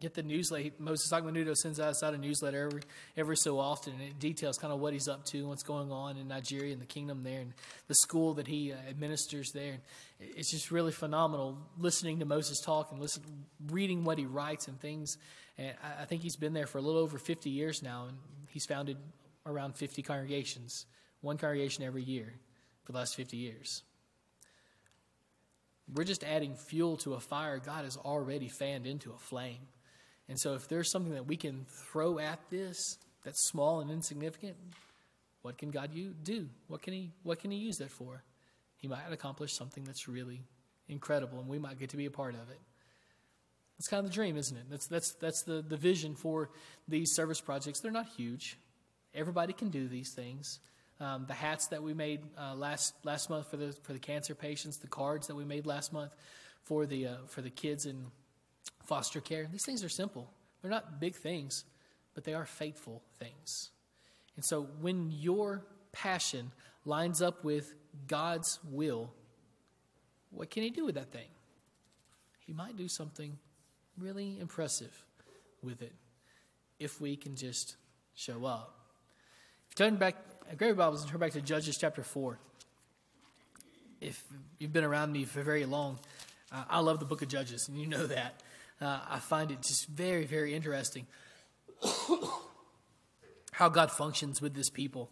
get the newsletter. Moses Akmenudo sends us out a newsletter every every so often, and it details kind of what he's up to, what's going on in Nigeria and the kingdom there, and the school that he uh, administers there. It's just really phenomenal listening to Moses talk and listen, reading what he writes and things. And I, I think he's been there for a little over 50 years now, and he's founded around 50 congregations, one congregation every year for the last 50 years. We're just adding fuel to a fire God has already fanned into a flame. And so, if there's something that we can throw at this that's small and insignificant, what can God you do? What can He What can He use that for? He might accomplish something that's really incredible, and we might get to be a part of it. That's kind of the dream, isn't it? That's that's that's the the vision for these service projects. They're not huge. Everybody can do these things. Um, the hats that we made uh, last last month for the for the cancer patients, the cards that we made last month for the uh, for the kids in foster care. These things are simple. They're not big things, but they are faithful things. And so when your passion lines up with God's will, what can He do with that thing? He might do something really impressive with it if we can just show up. Turn back grab your Bibles and turn back to Judges chapter 4. If you've been around me for very long, uh, I love the book of Judges, and you know that. Uh, I find it just very, very interesting how God functions with this people.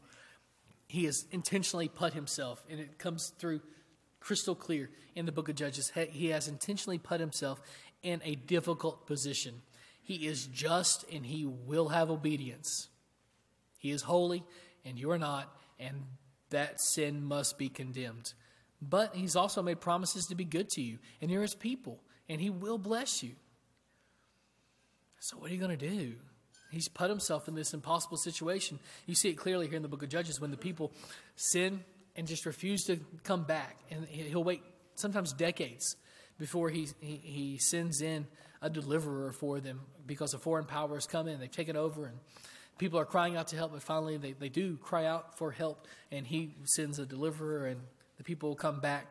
He has intentionally put himself, and it comes through crystal clear in the book of Judges. He has intentionally put himself in a difficult position. He is just and he will have obedience. He is holy and you are not, and that sin must be condemned. But he's also made promises to be good to you, and you're his people, and he will bless you. So, what are you going to do? He's put himself in this impossible situation. You see it clearly here in the book of Judges when the people sin and just refuse to come back. And he'll wait sometimes decades before he, he, he sends in a deliverer for them because a foreign power has come in. They've taken over and people are crying out to help, but finally they, they do cry out for help, and he sends a deliverer, and the people will come back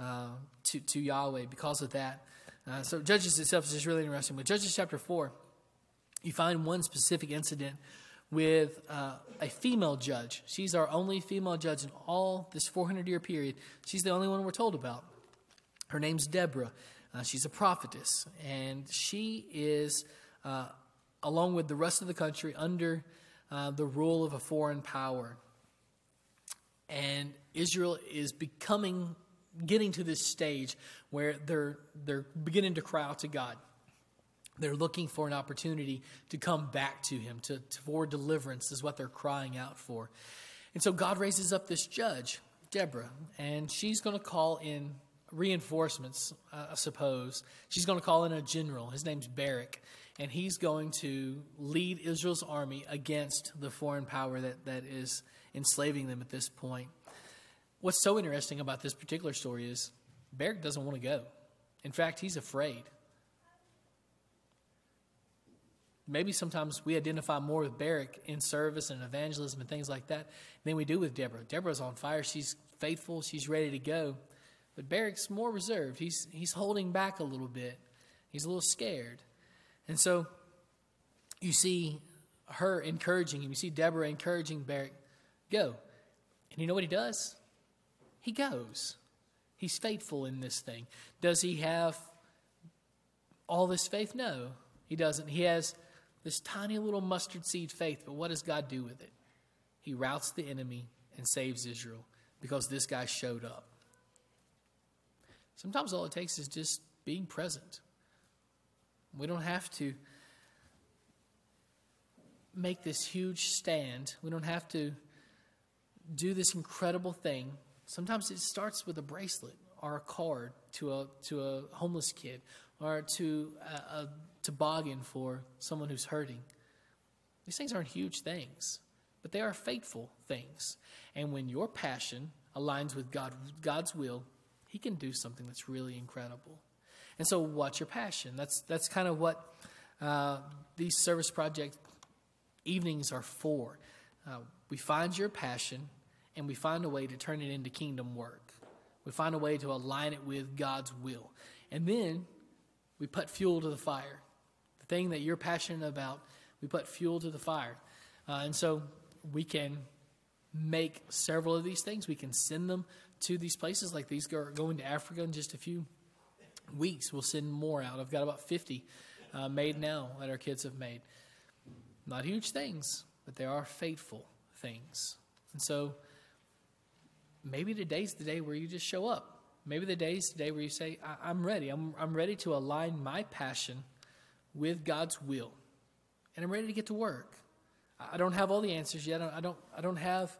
uh, to, to Yahweh because of that. Uh, so Judges itself is just really interesting. But Judges chapter 4, you find one specific incident with uh, a female judge. She's our only female judge in all this 400 year period. She's the only one we're told about. Her name's Deborah. Uh, she's a prophetess, and she is uh, along with the rest of the country, under uh, the rule of a foreign power. And Israel is becoming, getting to this stage where they're, they're beginning to cry out to God. They're looking for an opportunity to come back to Him, to, to, for deliverance, is what they're crying out for. And so God raises up this judge, Deborah, and she's going to call in reinforcements, I suppose. She's going to call in a general. His name's Barak and he's going to lead Israel's army against the foreign power that, that is enslaving them at this point. What's so interesting about this particular story is Barak doesn't want to go. In fact, he's afraid. Maybe sometimes we identify more with Barak in service and evangelism and things like that than we do with Deborah. Deborah's on fire. She's faithful. She's ready to go. But Barak's more reserved. He's, he's holding back a little bit. He's a little scared. And so you see her encouraging him. You see Deborah encouraging Barak, go. And you know what he does? He goes. He's faithful in this thing. Does he have all this faith? No, he doesn't. He has this tiny little mustard seed faith, but what does God do with it? He routs the enemy and saves Israel because this guy showed up. Sometimes all it takes is just being present. We don't have to make this huge stand. We don't have to do this incredible thing. Sometimes it starts with a bracelet or a card to a to a homeless kid or to a, a toboggan for someone who's hurting. These things aren't huge things, but they are faithful things. And when your passion aligns with God, God's will, He can do something that's really incredible. And so, what's your passion? That's, that's kind of what uh, these service project evenings are for. Uh, we find your passion and we find a way to turn it into kingdom work. We find a way to align it with God's will. And then we put fuel to the fire. The thing that you're passionate about, we put fuel to the fire. Uh, and so we can make several of these things. We can send them to these places, like these are going to Africa in just a few weeks. We'll send more out. I've got about 50 uh, made now that our kids have made. Not huge things, but they are faithful things. And so maybe today's the day where you just show up. Maybe the day's the day where you say, I- am ready. I'm, I'm ready to align my passion with God's will. And I'm ready to get to work. I don't have all the answers yet. I don't, I don't have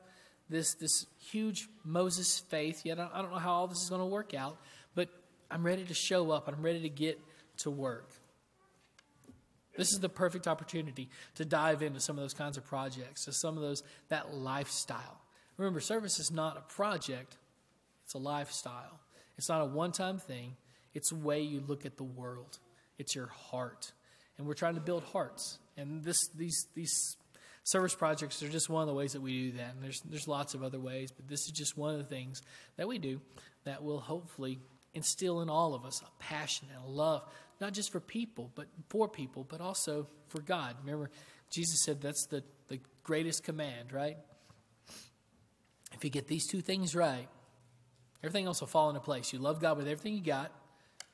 this, this huge Moses faith yet. I don't know how all this is going to work out, but I'm ready to show up. I'm ready to get to work. This is the perfect opportunity to dive into some of those kinds of projects, to some of those, that lifestyle. Remember, service is not a project, it's a lifestyle. It's not a one time thing, it's the way you look at the world, it's your heart. And we're trying to build hearts. And this, these, these service projects are just one of the ways that we do that. And there's, there's lots of other ways, but this is just one of the things that we do that will hopefully instill in all of us a passion and a love, not just for people, but for people, but also for God. Remember, Jesus said that's the, the greatest command, right? If you get these two things right, everything else will fall into place. You love God with everything you got,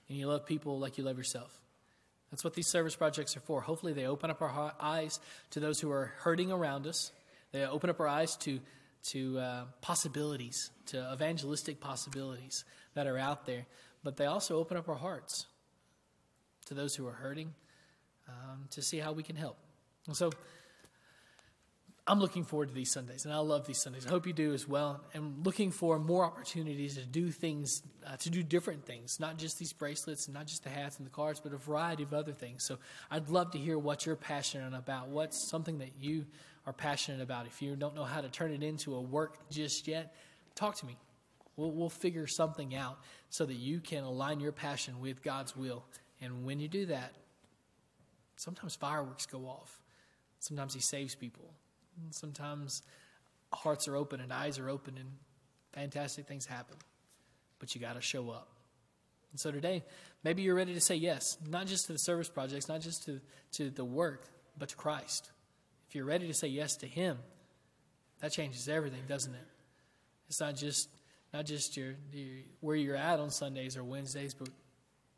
and you love people like you love yourself. That's what these service projects are for. Hopefully, they open up our eyes to those who are hurting around us. They open up our eyes to, to uh, possibilities, to evangelistic possibilities that are out there. But they also open up our hearts to those who are hurting um, to see how we can help. And so, I'm looking forward to these Sundays, and I love these Sundays. I hope you do as well. And looking for more opportunities to do things, uh, to do different things, not just these bracelets and not just the hats and the cards, but a variety of other things. So I'd love to hear what you're passionate about. What's something that you are passionate about? If you don't know how to turn it into a work just yet, talk to me. We'll, we'll figure something out so that you can align your passion with God's will. And when you do that, sometimes fireworks go off. Sometimes He saves people Sometimes hearts are open and eyes are open and fantastic things happen. But you got to show up. And so today, maybe you're ready to say yes, not just to the service projects, not just to, to the work, but to Christ. If you're ready to say yes to Him, that changes everything, doesn't it? It's not just not just your, your where you're at on Sundays or Wednesdays, but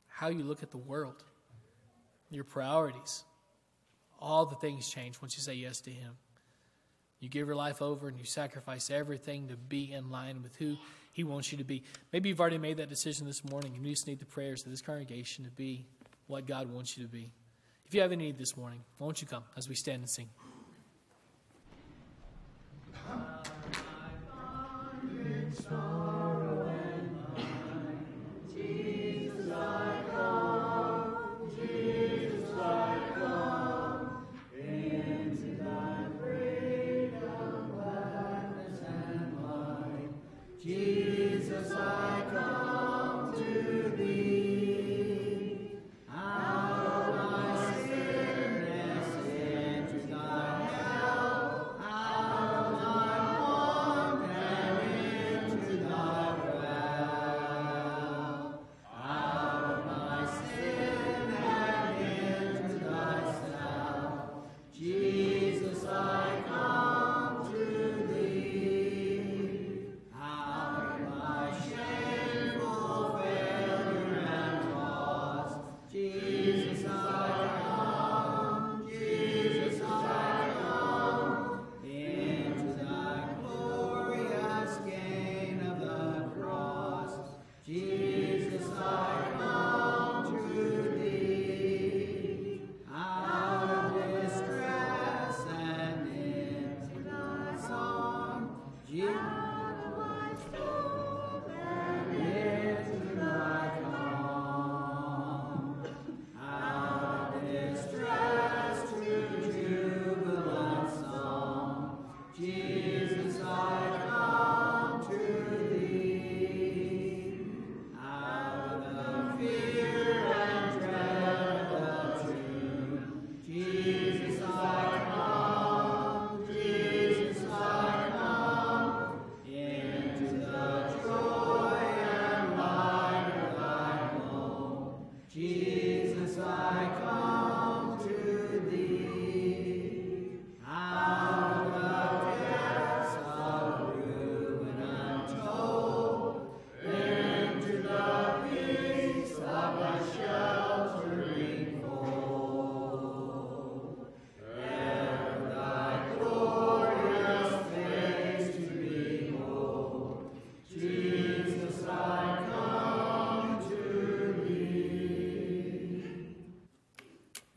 how you look at the world, your priorities. All the things change once you say yes to Him. You give your life over and you sacrifice everything to be in line with who He wants you to be. Maybe you've already made that decision this morning and you just need the prayers of this congregation to be what God wants you to be. If you have any need this morning, won't you come as we stand and sing?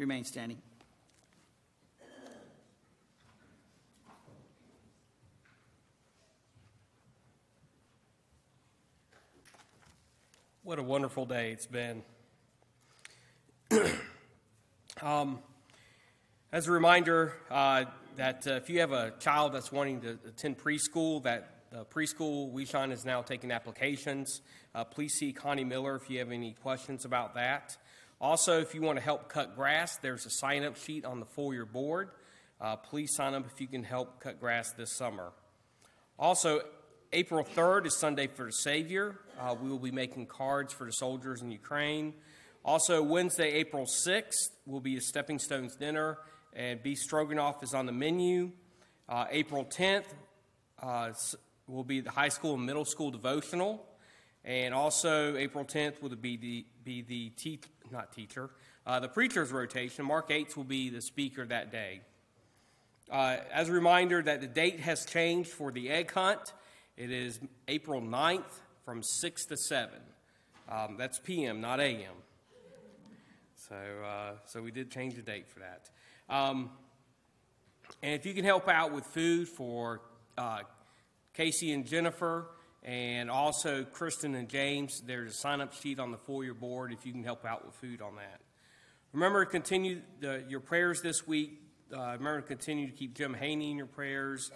Remain standing. What a wonderful day it's been. um, as a reminder, uh, that uh, if you have a child that's wanting to attend preschool, that uh, preschool We Shine is now taking applications. Uh, please see Connie Miller if you have any questions about that. Also, if you want to help cut grass, there's a sign up sheet on the foyer board. Uh, please sign up if you can help cut grass this summer. Also, April 3rd is Sunday for the Savior. Uh, we will be making cards for the soldiers in Ukraine. Also, Wednesday, April 6th, will be a Stepping Stones dinner, and beef stroganoff is on the menu. Uh, April 10th uh, will be the high school and middle school devotional. And also, April 10th will be the, be the te- not teacher, uh, the preacher's rotation. Mark Eights will be the speaker that day. Uh, as a reminder that the date has changed for the egg hunt. It is April 9th from 6 to 7. Um, that's PM, not AM. So, uh, so we did change the date for that. Um, and if you can help out with food for uh, Casey and Jennifer, and also Kristen and James, there's a sign up sheet on the foyer board if you can help out with food on that. Remember to continue the, your prayers this week. Uh, remember to continue to keep Jim Haney in your prayers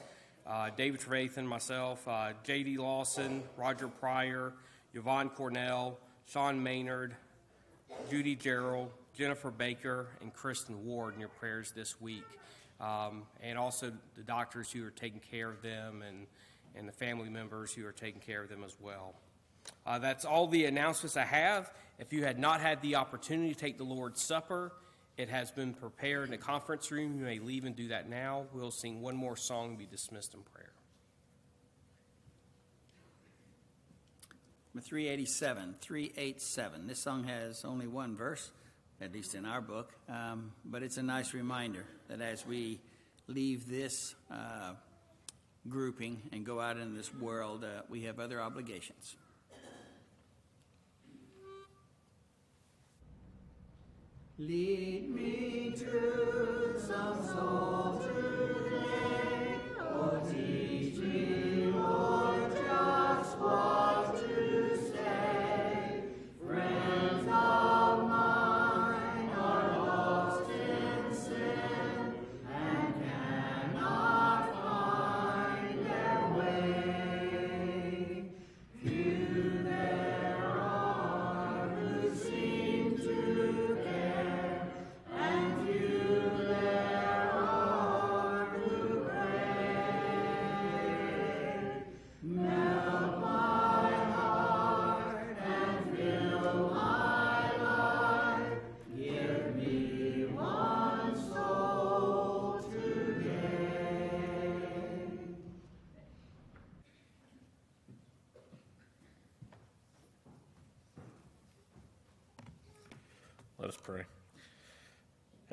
uh, David Trevathan, myself, uh, J.D. Lawson, Roger Pryor, Yvonne Cornell, Sean Maynard, Judy Gerald, Jennifer Baker, and Kristen Ward in your prayers this week. Um, and also the doctors who are taking care of them and, and the family members who are taking care of them as well. Uh, that's all the announcements I have. If you had not had the opportunity to take the Lord's Supper, it has been prepared in the conference room. You may leave and do that now. We'll sing one more song and be dismissed in prayer. Number 387, 387. This song has only one verse, at least in our book, um, but it's a nice reminder that as we leave this uh, grouping and go out in this world, uh, we have other obligations. Lead me to some soul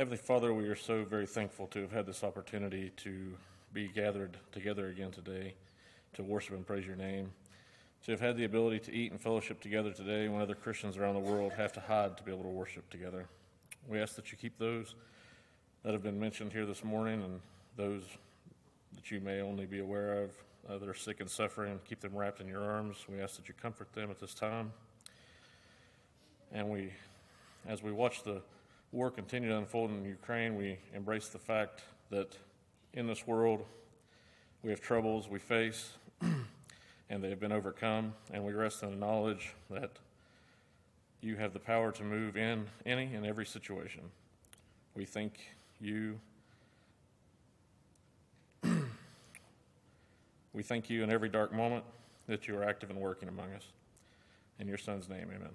Heavenly Father, we are so very thankful to have had this opportunity to be gathered together again today to worship and praise your name, to have had the ability to eat and fellowship together today when other Christians around the world have to hide to be able to worship together. We ask that you keep those that have been mentioned here this morning and those that you may only be aware of uh, that are sick and suffering, keep them wrapped in your arms. We ask that you comfort them at this time. And we as we watch the war continue to unfold in Ukraine, we embrace the fact that in this world we have troubles we face and they have been overcome, and we rest in the knowledge that you have the power to move in any and every situation. We thank you. we thank you in every dark moment that you are active and working among us. In your son's name, amen.